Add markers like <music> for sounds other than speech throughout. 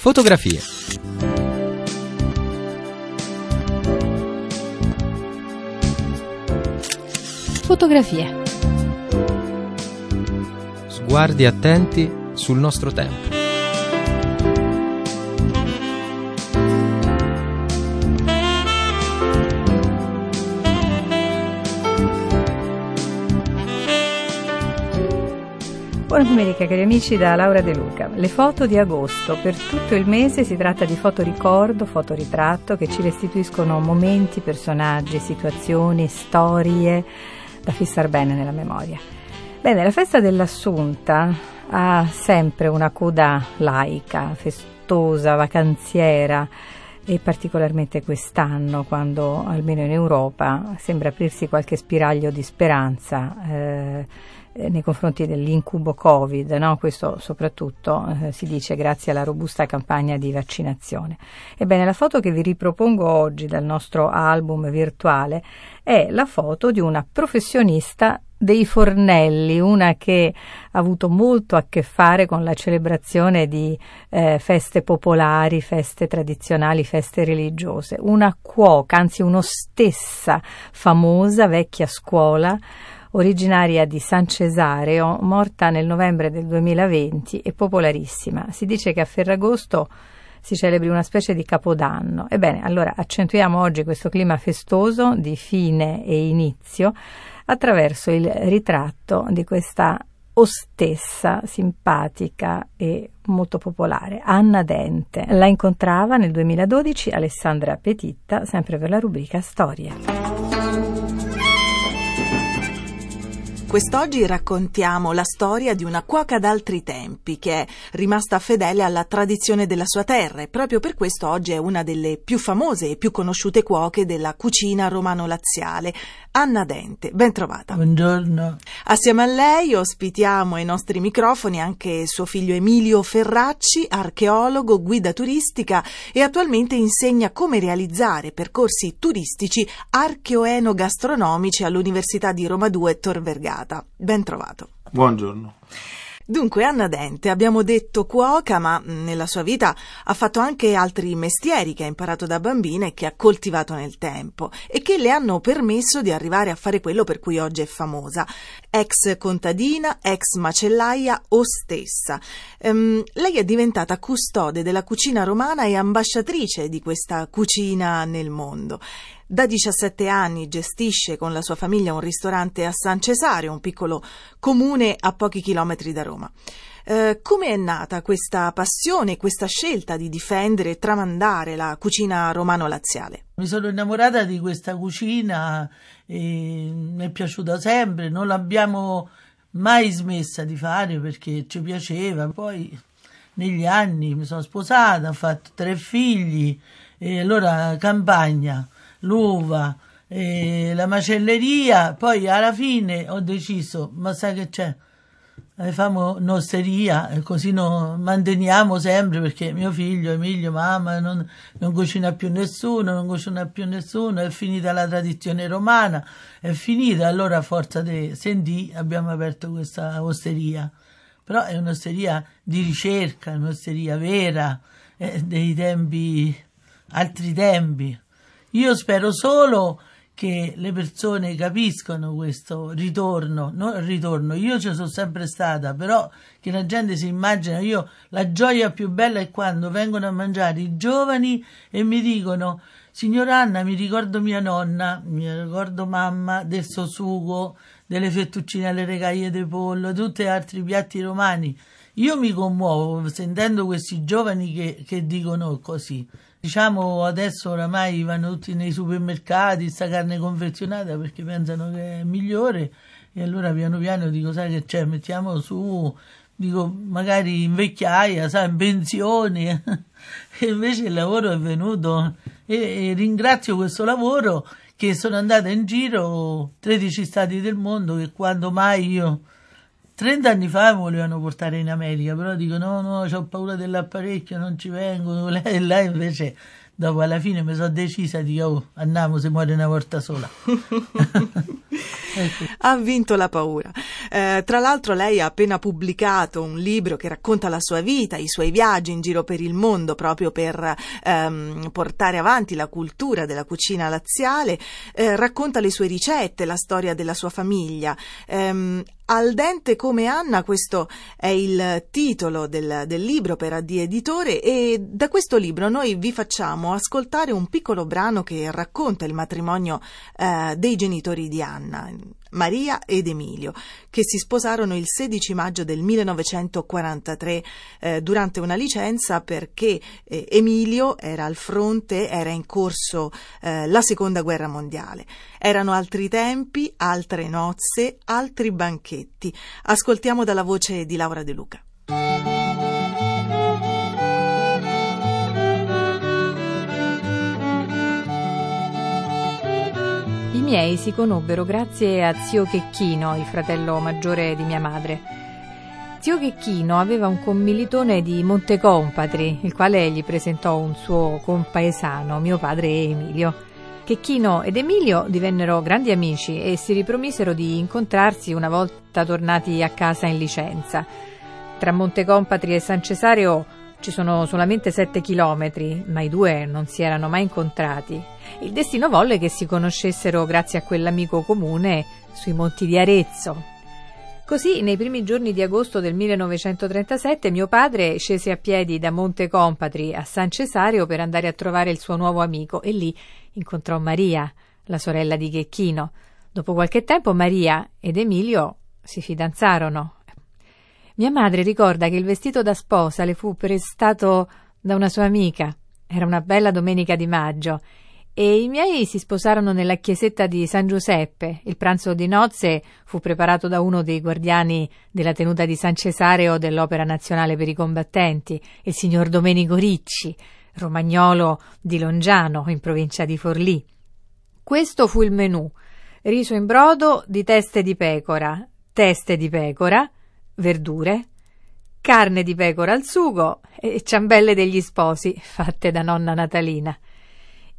Fotografie. Fotografie. Sguardi attenti sul nostro tempo. Buona domenica cari amici da Laura De Luca. Le foto di agosto. Per tutto il mese si tratta di fotoricordo, fotoritratto che ci restituiscono momenti, personaggi, situazioni, storie da fissare bene nella memoria. Bene, la festa dell'Assunta ha sempre una coda laica, festosa, vacanziera e particolarmente quest'anno quando almeno in Europa sembra aprirsi qualche spiraglio di speranza. Eh, nei confronti dell'incubo Covid, no? questo soprattutto eh, si dice grazie alla robusta campagna di vaccinazione. Ebbene, la foto che vi ripropongo oggi dal nostro album virtuale è la foto di una professionista dei fornelli, una che ha avuto molto a che fare con la celebrazione di eh, feste popolari, feste tradizionali, feste religiose, una cuoca, anzi un'ostessa famosa, vecchia scuola, originaria di San Cesareo, morta nel novembre del 2020 e popolarissima. Si dice che a Ferragosto si celebri una specie di capodanno. Ebbene, allora accentuiamo oggi questo clima festoso di fine e inizio attraverso il ritratto di questa ostessa, simpatica e molto popolare, Anna Dente. La incontrava nel 2012 Alessandra Petitta, sempre per la rubrica Storie. Quest'oggi raccontiamo la storia di una cuoca d'altri tempi che è rimasta fedele alla tradizione della sua terra e proprio per questo oggi è una delle più famose e più conosciute cuoche della cucina romano-laziale, Anna Dente. Ben trovata. Buongiorno. Assieme a lei ospitiamo ai nostri microfoni anche suo figlio Emilio Ferracci, archeologo, guida turistica e attualmente insegna come realizzare percorsi turistici archeoenogastronomici all'Università di Roma 2 Tor Vergata puntata. Ben trovato. Buongiorno. Dunque, Anna Dente, abbiamo detto cuoca, ma nella sua vita ha fatto anche altri mestieri che ha imparato da bambina e che ha coltivato nel tempo e che le hanno permesso di arrivare a fare quello per cui oggi è famosa. Ex contadina, ex macellaia o stessa. Um, lei è diventata custode della cucina romana e ambasciatrice di questa cucina nel mondo. Da 17 anni gestisce con la sua famiglia un ristorante a San Cesario, un piccolo comune a pochi chilometri da Roma. Eh, come è nata questa passione, questa scelta di difendere e tramandare la cucina romano-laziale? Mi sono innamorata di questa cucina mi è piaciuta sempre, non l'abbiamo mai smessa di fare perché ci piaceva. Poi negli anni mi sono sposata, ho fatto tre figli e allora campagna l'uva, eh, la macelleria, poi alla fine ho deciso, ma sai che c'è? Facciamo un'osteria, così no, manteniamo sempre perché mio figlio, Emilio, mamma, non, non, cucina più nessuno, non cucina più nessuno, è finita la tradizione romana, è finita, allora a forza di sentì abbiamo aperto questa osteria. Però è un'osteria di ricerca, un'osteria vera, eh, dei tempi, altri tempi. Io spero solo che le persone capiscano questo ritorno, non ritorno, io ci sono sempre stata, però che la gente si immagina, io la gioia più bella è quando vengono a mangiare i giovani e mi dicono Signor Anna, mi ricordo mia nonna, mi ricordo mamma del suo sugo, delle fettuccine alle regaie di pollo, tutti gli altri piatti romani. Io mi commuovo sentendo questi giovani che, che dicono così. Diciamo adesso oramai vanno tutti nei supermercati, sta carne confezionata perché pensano che è migliore. E allora piano piano dico sai che c'è, mettiamo su, dico magari in vecchiaia, sai, in pensione. <laughs> E invece il lavoro è venuto. E, e ringrazio questo lavoro che sono andata in giro 13 stati del mondo che quando mai io 30 anni fa mi volevano portare in America, però dico no, no, ho paura dell'apparecchio, non ci vengo. <laughs> E là invece, dopo alla fine mi sono decisa, dico oh, andiamo, si muore una volta sola. <laughs> <laughs> Ha vinto la paura. Eh, tra l'altro lei ha appena pubblicato un libro che racconta la sua vita, i suoi viaggi in giro per il mondo proprio per ehm, portare avanti la cultura della cucina laziale, eh, racconta le sue ricette, la storia della sua famiglia. Ehm, al dente come Anna, questo è il titolo del, del, libro per AD Editore e da questo libro noi vi facciamo ascoltare un piccolo brano che racconta il matrimonio eh, dei genitori di Anna. Maria ed Emilio, che si sposarono il 16 maggio del 1943 eh, durante una licenza perché eh, Emilio era al fronte, era in corso eh, la seconda guerra mondiale. Erano altri tempi, altre nozze, altri banchetti. Ascoltiamo dalla voce di Laura De Luca. Miei si conobbero grazie a zio Checchino, il fratello maggiore di mia madre. Zio Checchino aveva un commilitone di Montecompatri, il quale gli presentò un suo compaesano, mio padre Emilio. Checchino ed Emilio divennero grandi amici e si ripromisero di incontrarsi una volta tornati a casa in licenza. Tra Montecompatri e San Cesario ci sono solamente sette chilometri, ma i due non si erano mai incontrati. Il destino volle che si conoscessero grazie a quell'amico comune sui monti di Arezzo. Così, nei primi giorni di agosto del 1937, mio padre scese a piedi da Monte Compatri a San Cesario per andare a trovare il suo nuovo amico e lì incontrò Maria, la sorella di Checchino. Dopo qualche tempo Maria ed Emilio si fidanzarono mia madre ricorda che il vestito da sposa le fu prestato da una sua amica. Era una bella domenica di maggio e i miei si sposarono nella chiesetta di San Giuseppe. Il pranzo di nozze fu preparato da uno dei guardiani della tenuta di San Cesareo dell'Opera Nazionale per i Combattenti, il signor Domenico Ricci, romagnolo di Longiano, in provincia di Forlì. Questo fu il menù: riso in brodo di teste di pecora, teste di pecora, verdure, carne di pecora al sugo e ciambelle degli sposi fatte da nonna Natalina.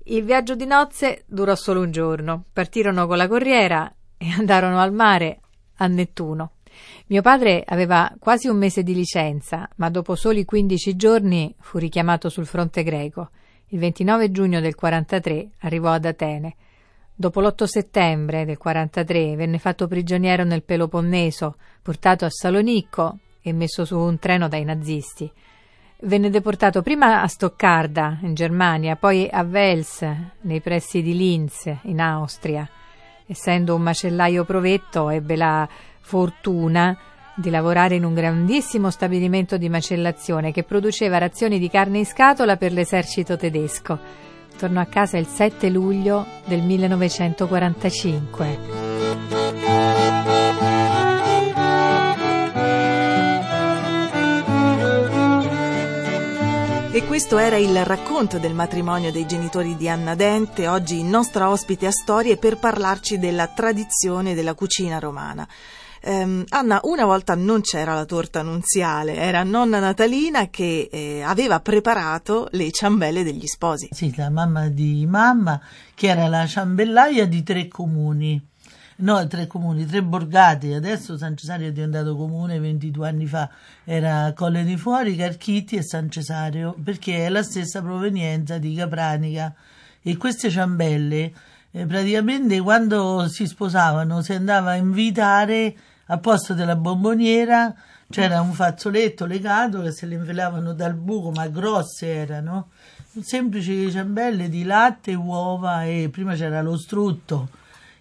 Il viaggio di nozze durò solo un giorno. Partirono con la corriera e <laughs> andarono al mare a Nettuno. Mio padre aveva quasi un mese di licenza, ma dopo soli 15 giorni fu richiamato sul fronte greco. Il 29 giugno del 43 arrivò ad Atene. Dopo l'8 settembre del 43 venne fatto prigioniero nel Peloponneso, portato a Salonicco e messo su un treno dai nazisti. Venne deportato prima a Stoccarda, in Germania, poi a Wels, nei pressi di Linz, in Austria. Essendo un macellaio provetto, ebbe la fortuna di lavorare in un grandissimo stabilimento di macellazione che produceva razioni di carne in scatola per l'esercito tedesco tornò a casa il 7 luglio del 1945. E questo era il racconto del matrimonio dei genitori di Anna Dente, oggi nostra ospite a storie per parlarci della tradizione della cucina romana. Um, Anna, una volta non c'era la torta nunziale, era nonna Natalina che eh, aveva preparato le ciambelle degli sposi. Sì, la mamma di mamma, che era la ciambellaia di tre comuni. No, tre comuni, tre borgate. Adesso San Cesario è diventato comune 22 anni fa. Era Colle di Fuori, Carchitti e San Cesario, perché è la stessa provenienza di Capranica. E queste ciambelle, eh, praticamente quando si sposavano si andava a invitare a posto della bomboniera c'era un fazzoletto legato che se le infilavano dal buco, ma grosse erano, semplici ciambelle di latte, uova e prima c'era lo strutto.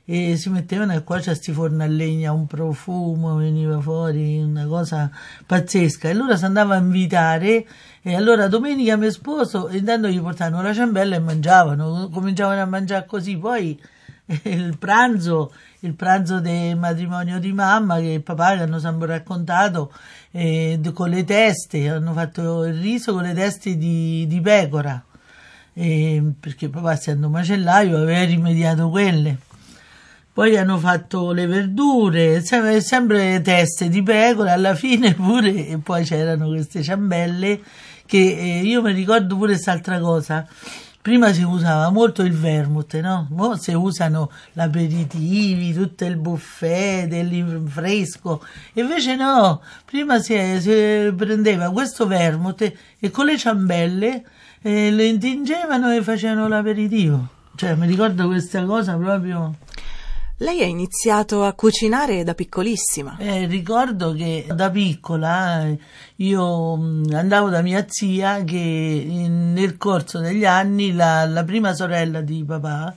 E si mettevano e qua c'è sti forno a legna, un profumo veniva fuori, una cosa pazzesca. E allora si andava a invitare e allora domenica mi sposo intanto gli portavano la ciambella e mangiavano, cominciavano a mangiare così, poi <laughs> il pranzo, il pranzo del matrimonio di mamma che il papà che hanno sempre raccontato eh, con le teste, hanno fatto il riso con le teste di, di pecora. Eh, perché papà essendo macellaio aveva rimediato quelle. Poi hanno fatto le verdure, sempre, sempre teste di pecora, alla fine pure, e poi c'erano queste ciambelle che eh, io mi ricordo pure quest'altra cosa prima si usava molto il vermouth, no? Mo si usano l'aperitivi, tutto il buffet, del fresco. Invece no, prima si, si prendeva questo vermouth e con le ciambelle eh, lo intingevano e facevano l'aperitivo. Cioè, mi ricordo questa cosa proprio... Lei ha iniziato a cucinare da piccolissima. Eh, ricordo che da piccola eh, io mm, andavo da mia zia che in, nel corso degli anni la, la prima sorella di papà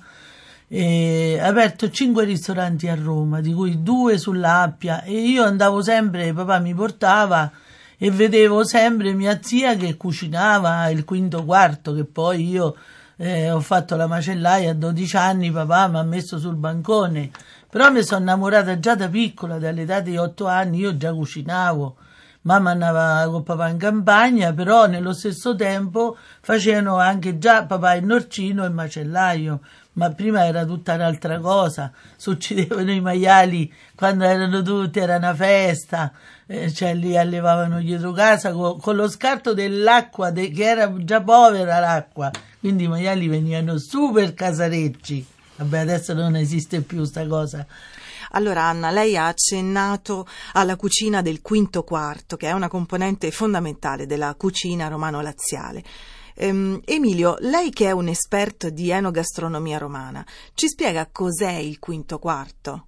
eh, ha aperto cinque ristoranti a Roma, di cui due sull'Appia e io andavo sempre, papà mi portava e vedevo sempre mia zia che cucinava il quinto quarto che poi io eh, ho fatto la macellaia a 12 anni, papà mi ha messo sul bancone, però mi sono innamorata già da piccola, dall'età di 8 anni, io già cucinavo. Mamma andava con papà in campagna, però nello stesso tempo facevano anche già papà il norcino e il macellaio, ma prima era tutta un'altra cosa, succedevano i maiali quando erano tutti, era una festa, eh, cioè li allevavano dietro casa con, con lo scarto dell'acqua, de, che era già povera l'acqua, quindi i maiali venivano super casarecci. Vabbè, adesso non esiste più sta cosa. Allora, Anna, lei ha accennato alla cucina del quinto quarto, che è una componente fondamentale della cucina romano-laziale. Ehm, Emilio, lei che è un esperto di enogastronomia romana, ci spiega cos'è il quinto quarto?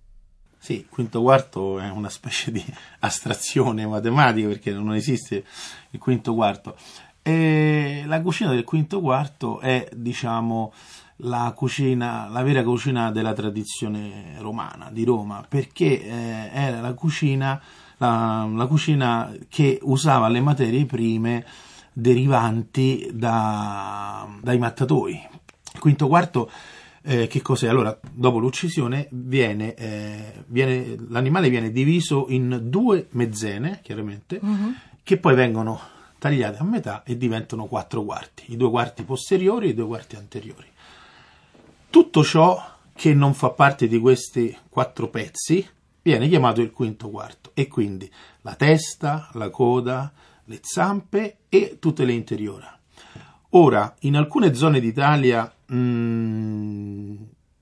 Sì, il quinto quarto è una specie di <laughs> astrazione matematica perché non esiste il quinto quarto. E la cucina del quinto quarto è, diciamo, la cucina, la vera cucina della tradizione romana di Roma, perché eh, era la cucina, la, la cucina che usava le materie prime derivanti da, dai mattatoi. Il quinto quarto eh, che cos'è? Allora, dopo l'uccisione viene, eh, viene, l'animale viene diviso in due mezzene, chiaramente, uh-huh. che poi vengono tagliate a metà e diventano quattro quarti, i due quarti posteriori e i due quarti anteriori. Tutto ciò che non fa parte di questi quattro pezzi viene chiamato il quinto quarto e quindi la testa, la coda, le zampe e tutte le interiora. Ora, in alcune zone d'Italia mh, mm,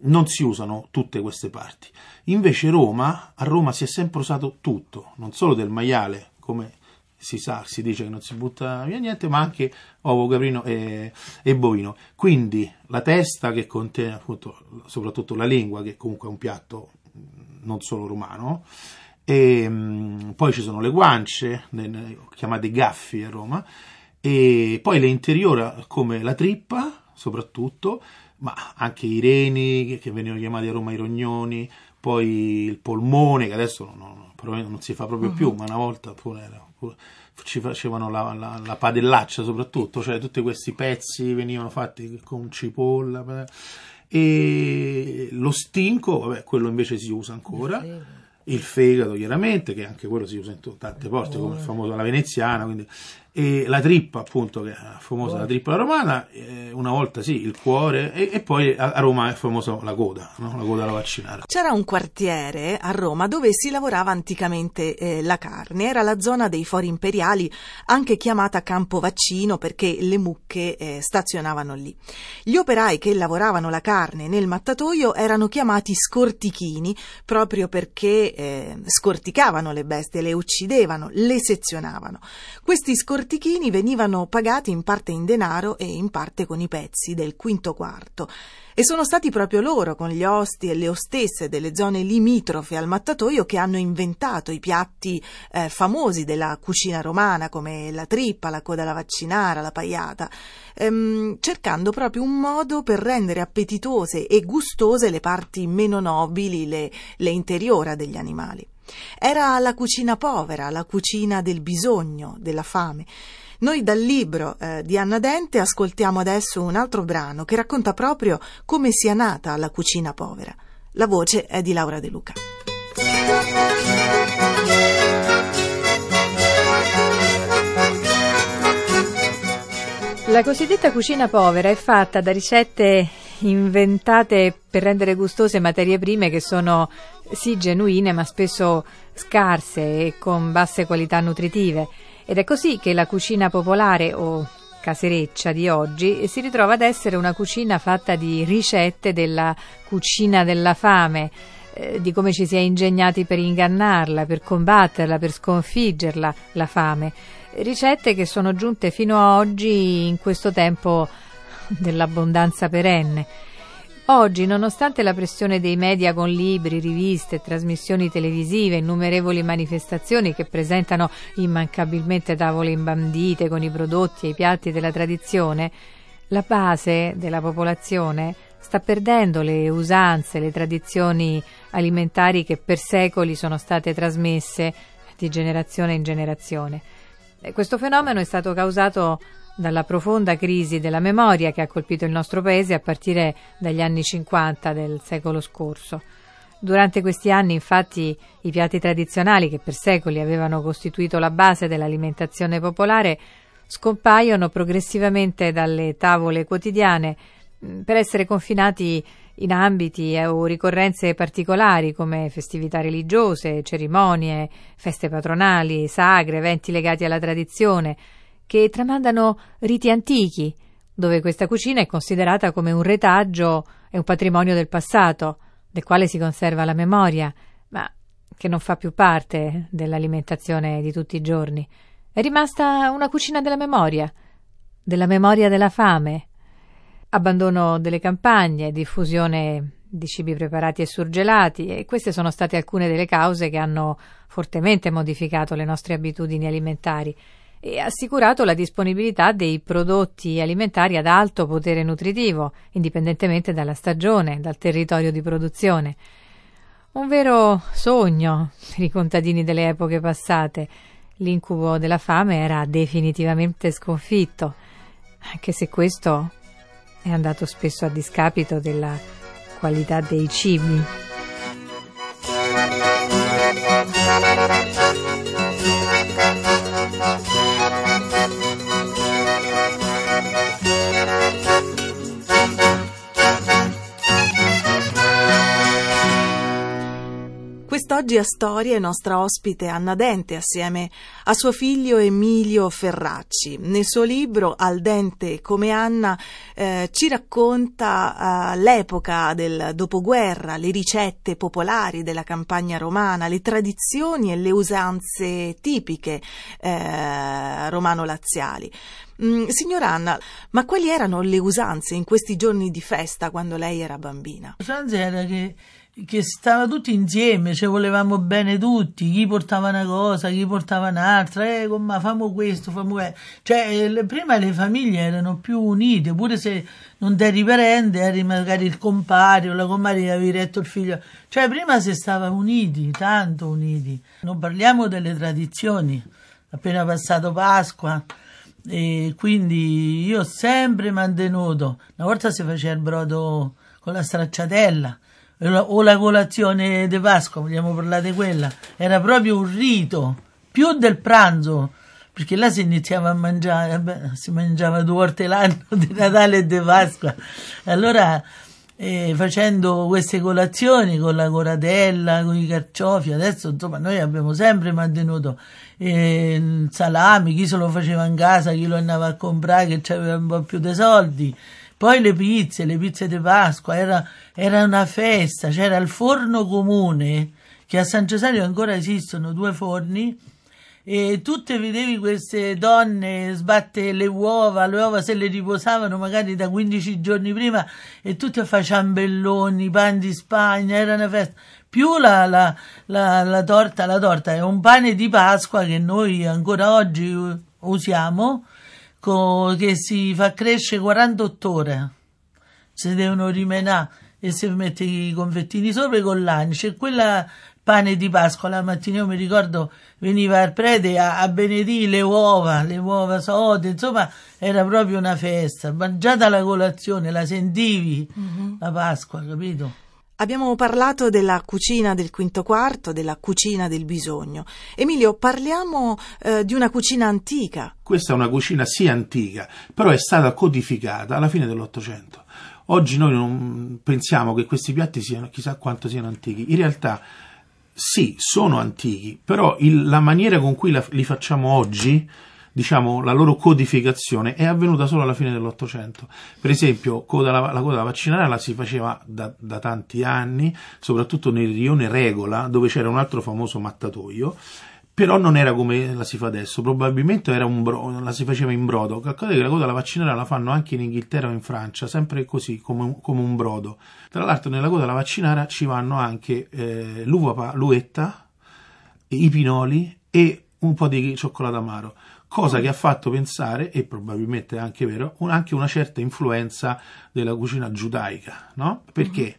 non si usano tutte queste parti, invece Roma, a Roma si è sempre usato tutto, non solo del maiale, come si sa, si dice che non si butta via niente, ma anche ovo, caprino e, e bovino. Quindi la testa che contiene appunto soprattutto la lingua, che comunque è un piatto non solo romano, e um, poi ci sono le guance, chiamate gaffi a Roma, e poi le interiora come la trippa, soprattutto, ma anche i reni, che venivano chiamati a Roma i rognoni, poi il polmone, che adesso non, non, non si fa proprio uh-huh. più, ma una volta pure era ci facevano la, la, la, padellaccia soprattutto, cioè tutti questi pezzi venivano fatti con cipolla e lo stinco, vabbè, quello invece si usa ancora, il fegato chiaramente, che anche quello si usa in tante porte, come il famoso la veneziana, quindi e la trippa appunto che è famosa la trippa romana eh, una volta sì il cuore e, e, poi a Roma è famosa la coda no? la coda alla vaccinara c'era un quartiere a Roma dove si lavorava anticamente eh, la carne. Era la zona dei fori imperiali anche chiamata campo vaccino perché le mucche eh, stazionavano lì. Gli operai che lavoravano la carne nel mattatoio erano chiamati scortichini proprio perché eh, scorticavano le bestie le uccidevano le sezionavano. Questi scortichini portichini venivano pagati in parte in denaro e in parte con i pezzi del quinto quarto. E sono stati proprio loro, con gli osti e le ostesse delle zone limitrofe al mattatoio, che hanno inventato i piatti eh, famosi della cucina romana, come la trippa, la coda alla vaccinara, la paiata, ehm, cercando proprio un modo per rendere appetitose e gustose le parti meno nobili, le, le interiora degli animali. Era la cucina povera, la cucina del bisogno, della fame. Noi dal libro eh, di Anna Dente ascoltiamo adesso un altro brano che racconta proprio come sia nata la cucina povera. La voce è di Laura De Luca. La cosiddetta cucina povera è fatta da ricette inventate per rendere gustose materie prime che sono sì genuine ma spesso scarse e con basse qualità nutritive ed è così che la cucina popolare o casereccia di oggi si ritrova ad essere una cucina fatta di ricette della cucina della fame, eh, di come ci si è ingegnati per ingannarla, per combatterla, per sconfiggerla, la fame. Ricette che sono giunte fino a oggi in questo tempo dell'abbondanza perenne. Oggi, nonostante la pressione dei media con libri, riviste, trasmissioni televisive, innumerevoli manifestazioni che presentano immancabilmente tavole imbandite con i prodotti e i piatti della tradizione, la base della popolazione sta perdendo le usanze, le tradizioni alimentari che per secoli sono state trasmesse di generazione in generazione. Questo fenomeno è stato causato dalla profonda crisi della memoria che ha colpito il nostro paese a partire dagli anni 50 del secolo scorso. Durante questi anni, infatti, i piatti tradizionali che per secoli avevano costituito la base dell'alimentazione popolare scompaiono progressivamente dalle tavole quotidiane mm, per essere confinati in ambiti o ricorrenze particolari come festività religiose, cerimonie, feste patronali, sagre, eventi legati alla tradizione, che tramandano riti antichi, dove questa cucina è considerata come un retaggio e un patrimonio del passato, del quale si conserva la memoria, ma che non fa più parte dell'alimentazione di tutti i giorni. È rimasta una cucina della memoria, della memoria della fame. Abbandono delle campagne, diffusione di cibi preparati e surgelati e queste sono state alcune delle cause che hanno fortemente modificato le nostre abitudini alimentari e assicurato la disponibilità dei prodotti alimentari ad alto potere nutritivo, indipendentemente dalla stagione, dal territorio di produzione. Un vero sogno per i contadini delle epoche passate. L'incubo della fame era definitivamente sconfitto, anche se questo è andato spesso a discapito della qualità dei cibi. Quest'oggi a Storia è nostra ospite Anna Dente assieme a suo figlio Emilio Ferracci. Nel suo libro Al Dente come Anna eh, ci racconta eh, l'epoca del dopoguerra, le ricette popolari della campagna romana, le tradizioni e le usanze tipiche eh, romano-laziali. Mm, signora Anna, ma quali erano le usanze in questi giorni di festa quando lei era bambina? Le usanze era che che stava tutti insieme, ci volevamo bene tutti, chi portava una cosa, chi portava un'altra, eh, ma famo questo, famo questo. Cioè, le, prima le famiglie erano più unite, pure se non eri parente, eri magari il compare o la compare che avevi retto il figlio. Cioè, prima si stava uniti, tanto uniti. Non parliamo delle tradizioni, appena passato Pasqua, e quindi io ho sempre mantenuto, una volta si faceva il brodo con la stracciatella, o la colazione di Pasqua, vogliamo parlare di quella, era proprio un rito, più del pranzo, perché là si iniziava a mangiare, beh, si mangiava due volte l'anno <laughs> di Natale e di Pasqua. Allora, eh, facendo queste colazioni con la coratella, con i carciofi, adesso insomma noi abbiamo sempre mantenuto eh, salami, chi se lo faceva in casa, chi lo andava a comprare che aveva un po' più di soldi poi le pizze, le pizze di Pasqua, era, era una festa, c'era il forno comune, che a San Cesario ancora esistono due forni, e tutte vedevi queste donne sbattere le uova, le uova se le riposavano magari da 15 giorni prima e tutte a fare ciambelloni, pan di Spagna, era una festa. Più la, la, la, la torta, la torta è un pane di Pasqua che noi ancora oggi usiamo, co, che si fa crescere 48 ore. Si devono rimenare e si mette i confettini sopra con l'anice. Quella pane di Pasqua la mattina, io mi ricordo, veniva al prete a, a benedire le uova, le uova sode, insomma, era proprio una festa. Mangiata la colazione, la sentivi, mm-hmm. la Pasqua, capito? Abbiamo parlato della cucina del quinto quarto, della cucina del bisogno. Emilio, parliamo eh, di una cucina antica. Questa è una cucina sì antica, però è stata codificata alla fine dell'Ottocento. Oggi noi non pensiamo che questi piatti siano chissà quanto siano antichi. In realtà sì, sono antichi, però il, la maniera con cui la, li facciamo oggi diciamo, la loro codificazione è avvenuta solo alla fine dell'Ottocento. Per esempio, coda, la, la, coda vaccinale la si faceva da, da, tanti anni, soprattutto nel rione Regola, dove c'era un altro famoso mattatoio, però non era come la si fa adesso, probabilmente bro, la si faceva in brodo. Calcolate che la coda alla vaccinale la fanno anche in Inghilterra o in Francia, sempre così, come, come un brodo. Tra l'altro nella coda alla vaccinara ci vanno anche eh, l'uva, l'uetta, i pinoli e un po' di cioccolato amaro cosa che ha fatto pensare, e probabilmente è anche vero, un, anche una certa influenza della cucina giudaica, no? Perché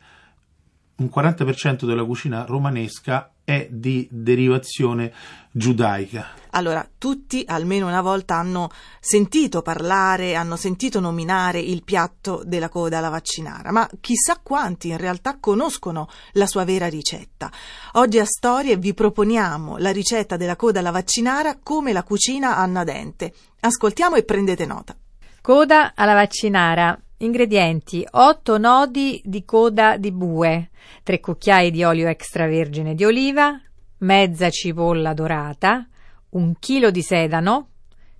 un 40% della cucina romanesca è di derivazione giudaica. Allora, tutti almeno una volta hanno sentito parlare, hanno sentito nominare il piatto della coda alla vaccinara, ma chissà quanti in realtà conoscono la sua vera ricetta. Oggi a Storie vi proponiamo la ricetta della coda alla vaccinara come la cucina annadente. Ascoltiamo e prendete nota. Coda alla vaccinara. Ingredienti: 8 nodi di coda di bue, 3 cucchiai di olio extravergine di oliva, mezza cipolla dorata, un chilo di sedano,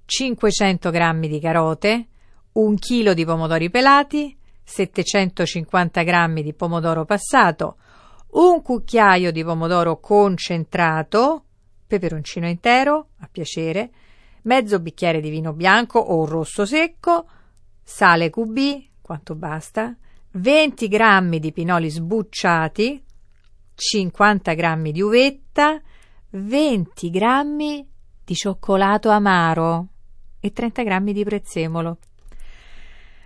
500 g di carote, un chilo di pomodori pelati, 750 g di pomodoro passato, un cucchiaio di pomodoro concentrato, peperoncino intero, a piacere, mezzo bicchiere di vino bianco o rosso secco, sale QB, quanto basta, 20 g di pinoli sbucciati, 50 g di uvetta, 20 g di cioccolato amaro e 30 g di prezzemolo.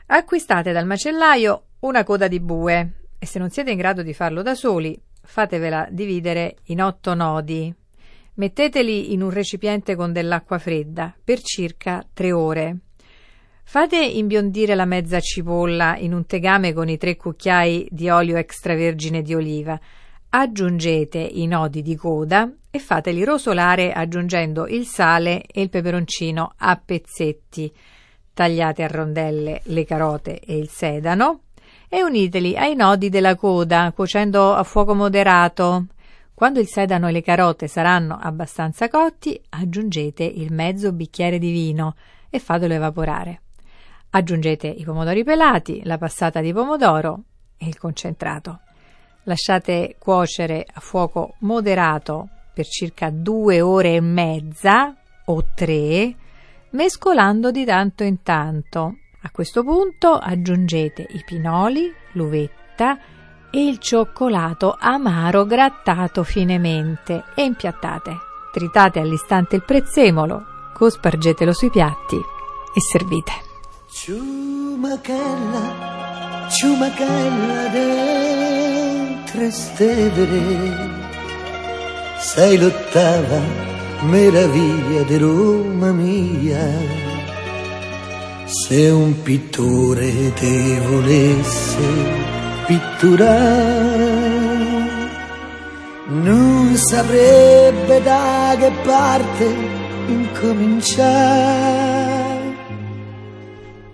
Acquistate dal macellaio una coda di bue e se non siete in grado di farlo da soli, fatevela dividere in 8 nodi. Metteteli in un recipiente con dell'acqua fredda per circa 3 ore. Fate imbiondire la mezza cipolla in un tegame con i tre cucchiai di olio extravergine di oliva. Aggiungete i nodi di coda e fateli rosolare aggiungendo il sale e il peperoncino a pezzetti. Tagliate a rondelle le carote e il sedano e uniteli ai nodi della coda cuocendo a fuoco moderato. Quando il sedano e le carote saranno abbastanza cotti, aggiungete il mezzo bicchiere di vino e fatelo evaporare. Aggiungete i pomodori pelati, la passata di pomodoro e il concentrato. Lasciate cuocere a fuoco moderato per circa due ore e mezza o tre, mescolando di tanto in tanto. A questo punto aggiungete i pinoli, l'uvetta e il cioccolato amaro grattato finemente e impiattate. Tritate all'istante il prezzemolo, cospargetelo sui piatti e servite. Ciumachella, ciumachella del Trastevere, sei l'ottava meraviglia di Roma mia. Se un pittore te volesse pitturare, non saprebbe da che parte incominciare.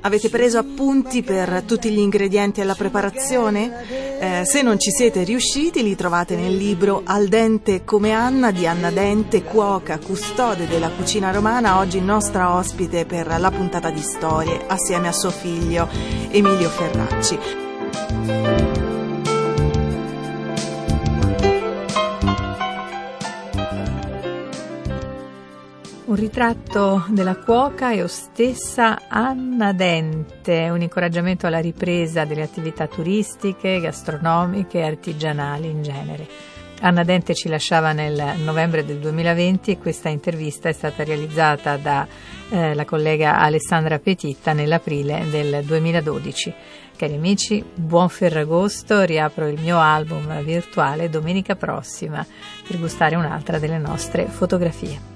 Avete preso appunti per tutti gli ingredienti alla preparazione? Eh, se non ci siete riusciti, li trovate nel libro Al dente come Anna di Anna Dente, cuoca, custode della cucina romana, oggi nostra ospite per la puntata di storie, assieme a suo figlio Emilio Ferracci. Un ritratto della cuoca e ostessa Anna Dente, un incoraggiamento alla ripresa delle attività turistiche, gastronomiche e artigianali in genere. Anna Dente ci lasciava nel novembre del 2020 e questa intervista è stata realizzata dalla eh, collega Alessandra Petitta nell'aprile del 2012. Cari amici, buon Ferragosto, riapro il mio album virtuale domenica prossima per gustare un'altra delle nostre fotografie.